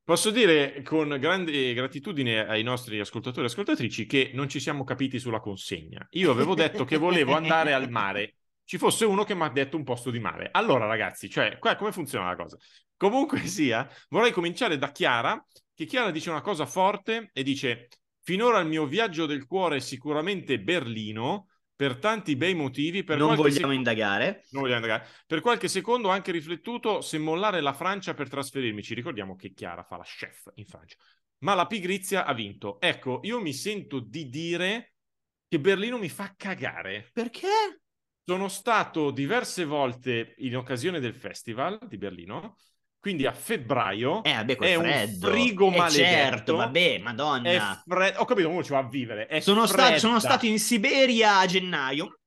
Posso dire con grande gratitudine ai nostri ascoltatori e ascoltatrici che non ci siamo capiti sulla consegna. Io avevo detto che volevo andare al mare. Ci fosse uno che mi ha detto un posto di mare. Allora, ragazzi, cioè, qua come funziona la cosa? Comunque sia, vorrei cominciare da Chiara, che Chiara dice una cosa forte e dice: Finora il mio viaggio del cuore è sicuramente Berlino, per tanti bei motivi. Per non vogliamo seco- indagare. non vogliamo andare. Per qualche secondo ho anche riflettuto se mollare la Francia per trasferirmi. Ci ricordiamo che Chiara fa la chef in Francia. Ma la pigrizia ha vinto. Ecco, io mi sento di dire che Berlino mi fa cagare. Perché? Sono stato diverse volte in occasione del festival di Berlino, quindi a febbraio. Eh, vabbè, È un freddo. frigo Eh, maledetto. certo, vabbè, madonna. freddo. Ho capito, uno ci va a vivere. È Sono, sta- sono stato in Siberia a gennaio.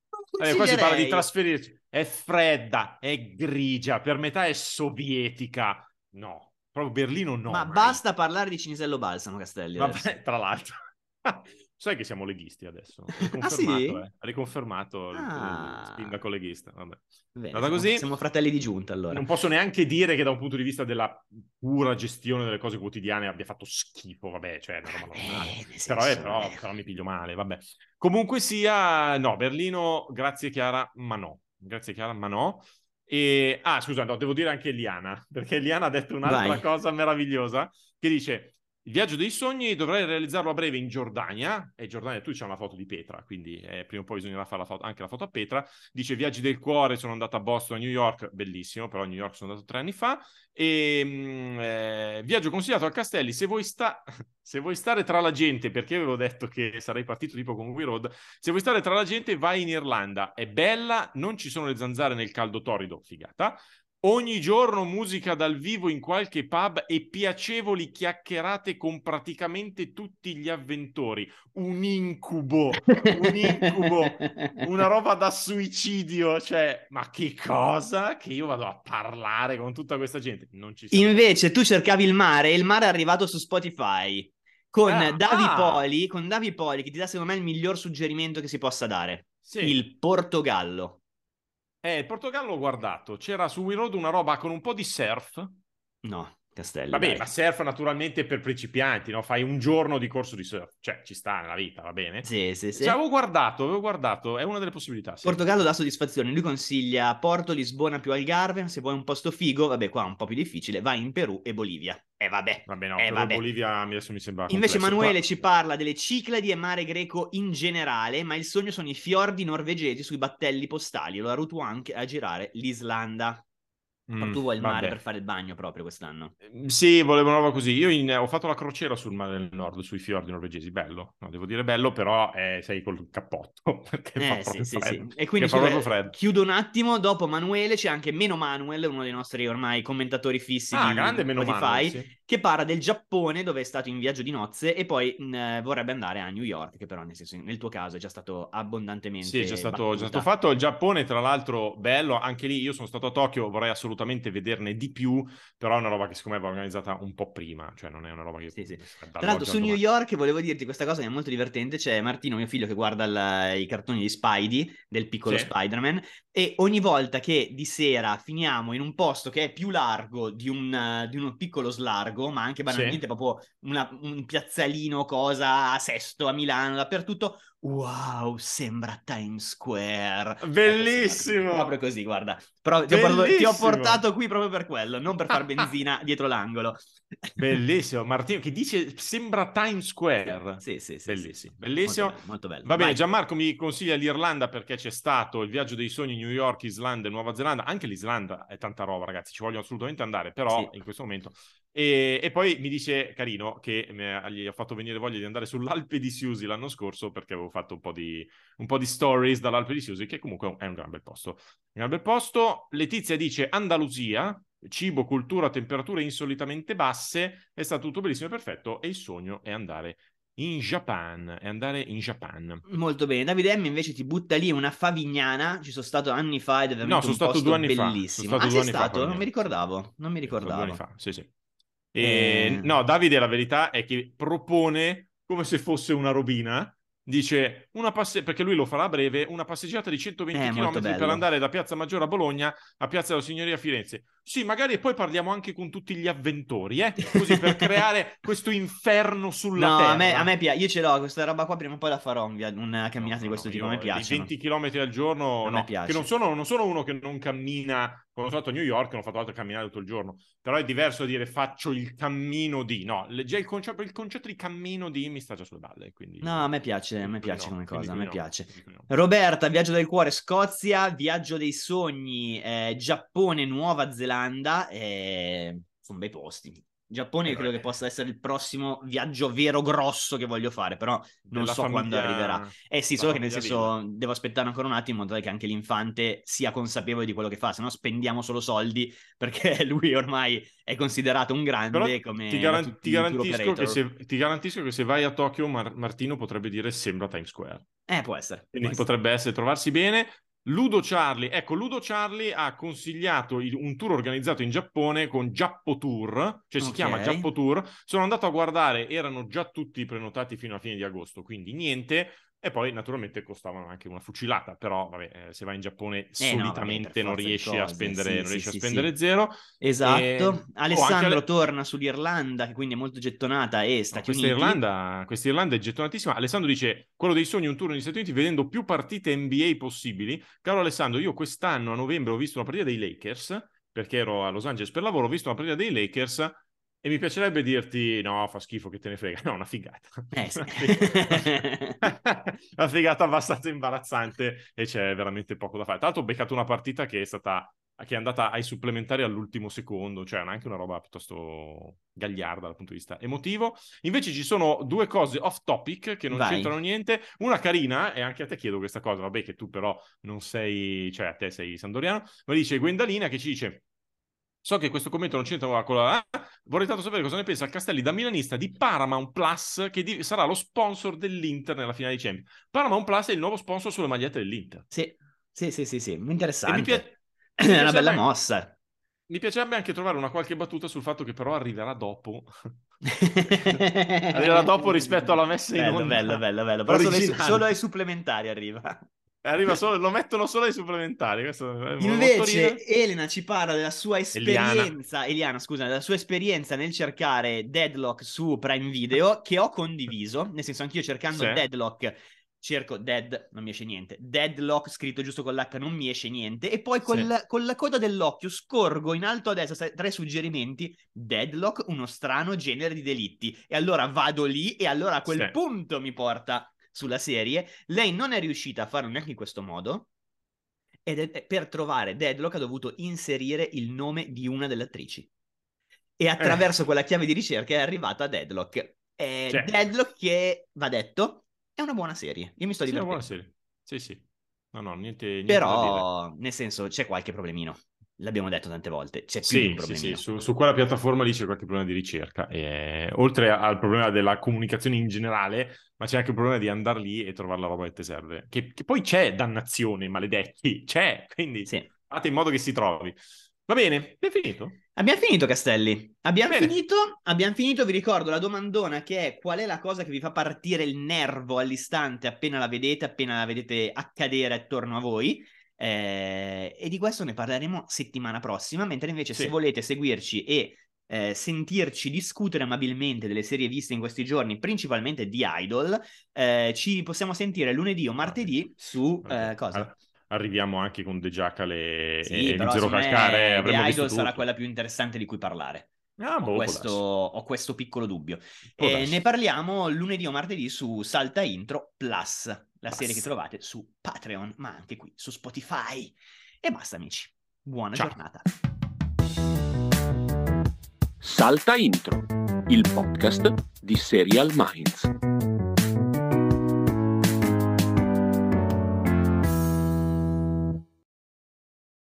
Eh, qua si parla di trasferirci. È fredda, è grigia, per metà è sovietica. No, proprio Berlino no. Ma mai. basta parlare di Cinisello Balsamo, Castelli. Vabbè, tra l'altro. Sai che siamo leghisti adesso. Ah, sì? Riconfermato, eh. Riconfermato Ah. il sindaco leghista. Vabbè. Bene, siamo, così. siamo fratelli di giunta allora. Non posso neanche dire che da un punto di vista della pura gestione delle cose quotidiane abbia fatto schifo, vabbè, cioè, una roba normale. Eh, Però, eh, però, però mi piglio male, vabbè. Comunque sia, no, Berlino, grazie Chiara, ma no. Grazie Chiara, ma no. E, ah, scusa, no, devo dire anche Liana, perché Liana ha detto un'altra Vai. cosa meravigliosa, che dice... Il viaggio dei sogni dovrei realizzarlo a breve in Giordania, e Giordania tu c'è una foto di Petra, quindi eh, prima o poi bisognerà fare la foto- anche la foto a Petra. Dice viaggi del cuore, sono andato a Boston, a New York, bellissimo, però a New York sono andato tre anni fa. E mm, eh, viaggio consigliato al Castelli, se vuoi, sta- se vuoi stare tra la gente, perché avevo detto che sarei partito tipo con We Road, se vuoi stare tra la gente vai in Irlanda, è bella, non ci sono le zanzare nel caldo torrido, figata. Ogni giorno musica dal vivo in qualche pub e piacevoli chiacchierate con praticamente tutti gli avventori. Un incubo, un incubo, una roba da suicidio. Cioè, ma che cosa? Che io vado a parlare con tutta questa gente. Non ci siamo. Invece tu cercavi il mare e il mare è arrivato su Spotify con Ah, Davi ah. Poli, con Davi Poli che ti dà secondo me il miglior suggerimento che si possa dare. Sì. Il Portogallo. Eh, il Portogallo ho guardato. C'era su We Road una roba con un po' di surf. No, Castelli. Vabbè, dai. ma surf naturalmente per principianti, no? Fai un giorno di corso di surf. Cioè, ci sta nella vita, va bene? Sì, sì, sì. Cioè, avevo guardato, avevo guardato, è una delle possibilità. sì. Portogallo dà soddisfazione. Lui consiglia Porto, Lisbona più Algarve. Se vuoi un posto figo, vabbè, qua è un po' più difficile. Vai in Perù e Bolivia. E vabbè. Vabbè, no, Eh, però vabbè. Bolivia adesso mi sembra Invece complesso. Emanuele Qua- ci parla delle Cicladi e mare greco in generale, ma il sogno sono i fiordi norvegesi sui battelli postali. Lo ha avuto anche a girare l'Islanda. Ma Mm, tu vuoi il mare vabbè. per fare il bagno proprio quest'anno? Sì, volevo una roba così. Io in- ho fatto la crociera sul mare del nord, sui fiordi norvegesi. Bello, no, devo dire bello, però eh, sei col cappotto. Perché fa Eh sì, proprio sì, sì. freddo. E quindi fa scusa, chiudo un attimo, dopo Manuele c'è anche Meno Manuel, uno dei nostri ormai commentatori fissi Ah, di grande meno Spotify, male. Sì. che parla del Giappone dove è stato in viaggio di nozze e poi mh, eh, vorrebbe andare a New York, che però nel, senso, nel tuo caso è già stato abbondantemente Sì, è già stato, già stato fatto. Il Giappone, tra l'altro, bello. Anche lì io sono stato a Tokyo, vorrei assolutamente vederne di più, però è una roba che secondo me va organizzata un po' prima, cioè non è una roba che... Sì, sì. Tra l'altro al su New. York volevo dirti questa cosa che è molto divertente, c'è Martino, mio figlio, che guarda il- i cartoni di Spidey, del piccolo Sì. Spider-Man, e ogni volta che di sera finiamo in un posto che è più largo di un, di uno piccolo slargo, ma anche banalmente proprio una- un piazzalino, cosa, a Sesto, a Milano, dappertutto, wow, sembra Times Square. Ecco, Bellissimo! Proprio così, guarda. Però ti ho, portato, ti ho portato qui proprio per quello, non per far benzina dietro l'angolo. Bellissimo, Martino, che dice sembra Times Square. Sì, sì, sì. Bellissimo, sì, sì. bellissimo. Molto bello. molto bello. Va bene, Vai. Gianmarco mi consiglia l'Irlanda perché c'è stato il viaggio dei sogni New York, Islanda e Nuova Zelanda. Anche l'Islanda è tanta roba, ragazzi, ci voglio assolutamente andare, però Sì. in questo momento. E, e poi mi dice, carino, che mi- gli ho fatto venire voglia di andare sull'Alpe di Siusi l'anno scorso perché avevo fatto un po' di, un po' di stories dall'Alpe di Siusi, che comunque è un gran bel posto. Un gran bel posto. Letizia dice Andalusia, cibo, cultura, temperature insolitamente basse, è stato tutto bellissimo e perfetto e il sogno è andare in Japan, è andare in Japan. Molto bene. Davide M invece ti butta lì una favignana. Ci sono stato anni fa ed è veramente No, sono un stato due anni fa. Sono bellissimo. stato ah, due sei anni fa stato? Non mi ricordavo. Non mi sono due anni ricordavo. fa, sì, sì. E, Eh. No, Davide, la verità è che propone come se fosse una robina. Dice una passe- perché lui lo farà a breve, una passeggiata di 120 Eh, km per andare da Piazza Maggiore a Bologna a Piazza della Signoria a Firenze. Sì, magari poi parliamo anche con tutti gli avventori, eh? Così per creare questo inferno sulla No, terra. a me, a me piace. Io ce l'ho questa roba qua. Prima o poi la farò una camminata di No, questo no, tipo. A me di piacciono. 20 km al giorno, A no, piace. che non sono, non sono uno che non cammina, quando sono stato a New York non ho fatto altro che camminare tutto il giorno, però è diverso dire faccio il cammino di, no, già il concetto, il concetto di cammino di mi sta già sulle balle, quindi... No, a me piace, a me piace come cosa, a me piace. Roberta, viaggio del cuore, Scozia, viaggio dei sogni, eh, Giappone, Nuova Zelanda, eh, sono bei posti. Giappone Eh, credo che possa essere il prossimo viaggio vero grosso che voglio fare, però non Della so quando famiglia- arriverà. Eh sì, la solo che nel senso Villa. devo aspettare ancora un attimo in modo che anche l'infante sia consapevole di quello che fa, se no spendiamo solo soldi perché lui ormai è considerato un grande Però come ti, garan- ti garantisco se, ti garantisco che se vai a Tokyo Mar- Martino potrebbe dire sembra Times Square. Eh, può essere. Quindi può essere. potrebbe essere trovarsi bene. Ludo Charlie, ecco, Ludo Charlie ha consigliato il, un tour organizzato in Giappone con Giappo Tour, cioè si Ok. chiama Giappo Tour. Sono andato a guardare, erano già tutti prenotati fino alla fine di agosto, quindi niente. E poi naturalmente costavano anche una fucilata, però vabbè, eh, se vai in Giappone Eh, no, solitamente per non riesci a cose, spendere, sì, non sì, riesci a sì, spendere sì. zero. Esatto. E- oh, Alessandro anche torna sull'Irlanda, che quindi è molto gettonata, e No, Stati questa, Uniti. Irlanda, questa Irlanda è gettonatissima. Alessandro dice: Quello dei sogni, un tour negli Stati Uniti, vedendo più partite NBA possibili. Caro Alessandro, io quest'anno a novembre ho visto una partita dei Lakers perché ero a Los Angeles per lavoro. Ho visto una partita dei Lakers e mi piacerebbe dirti: No, fa schifo che te ne frega. No, una figata. Eh, sì. Una figata. abbastanza imbarazzante e c'è veramente poco da fare. Tra l'altro, ho beccato una partita che è stata che è andata ai supplementari all'ultimo secondo, cioè anche una roba piuttosto gagliarda dal punto di vista emotivo. Invece ci sono due cose off topic che non Vai. c'entrano niente. Una carina, e anche a te chiedo questa cosa, vabbè che tu però non sei, cioè a te sei sandoriano, ma dice Gwendalina che ci dice... So che questo commento non c'entra con la... Vorrei tanto sapere cosa ne pensa Castelli da milanista di Paramount Plus che di- sarà lo sponsor dell'Inter nella finale di Champions. Paramount Plus è il nuovo sponsor sulle magliette dell'Inter. Sì, sì, sì, sì, sì, mi, interessante. pia- È una bella anche- mossa. Mi piacerebbe anche trovare una qualche battuta sul fatto che però arriverà dopo. arriverà dopo rispetto alla messa in bello, onda. bello, bello, bello. Però solo ai, solo ai supplementari arriva. Arriva solo, lo mettono solo ai supplementari. Invece. Elena ci parla della sua Eliana. esperienza, Eliana, scusa, della sua esperienza nel cercare Deadlock su Prime Video che ho condiviso, nel senso anch'io cercando Sì. Deadlock cerco Dead, non mi esce niente, Deadlock scritto giusto con l'H non mi esce niente e poi col- Sì. con la coda dell'occhio scorgo in alto a destra tre suggerimenti, Deadlock, uno strano genere di delitti e allora vado lì e allora a quel Sì. punto mi porta sulla serie. Lei non è riuscita a farlo neanche in questo modo. Ed è- per trovare Deadlock ha dovuto inserire il nome di una delle attrici. E attraverso quella chiave di ricerca è arrivata a Deadlock. Eh, Cioè. Deadlock che, va detto, è una buona serie. Io mi sto Sì, è una divertendo. buona serie. Sì, sì. No, no, niente, niente. Però, nel senso, c'è qualche problemino. L'abbiamo detto tante volte. C'è più Sì, sì, sì, su, su quella piattaforma lì c'è qualche problema di ricerca. E, oltre al problema della comunicazione in generale, ma c'è anche il problema di andare lì e trovare la roba che ti serve. Che, che poi c'è dannazione, maledetti, c'è, quindi Sì. fate in modo che si trovi. Va bene, è finito? Abbiamo finito, Castelli. Abbiamo finito. Abbiamo finito. Vi ricordo la domandona che è qual è la cosa che vi fa partire il nervo all'istante appena la vedete, appena la vedete accadere attorno a voi. Eh, e di questo ne parleremo settimana prossima. Mentre invece, Sì. se volete seguirci e eh, sentirci discutere amabilmente delle serie viste in questi giorni, principalmente di Idol, eh, ci possiamo sentire lunedì o martedì su eh, cosa? Ar- Arriviamo anche con The Jackal e, Sì, e Zero Calcare. The Idol sarà quella più interessante di cui parlare. Ah, boh, ho, questo, ho questo piccolo dubbio. Ne parliamo lunedì o martedì su Salta Intro Plus, la serie che trovate su Patreon, ma anche qui su Spotify. E basta, amici. Buona Ciao. giornata. Salta Intro, il podcast di Serial Minds.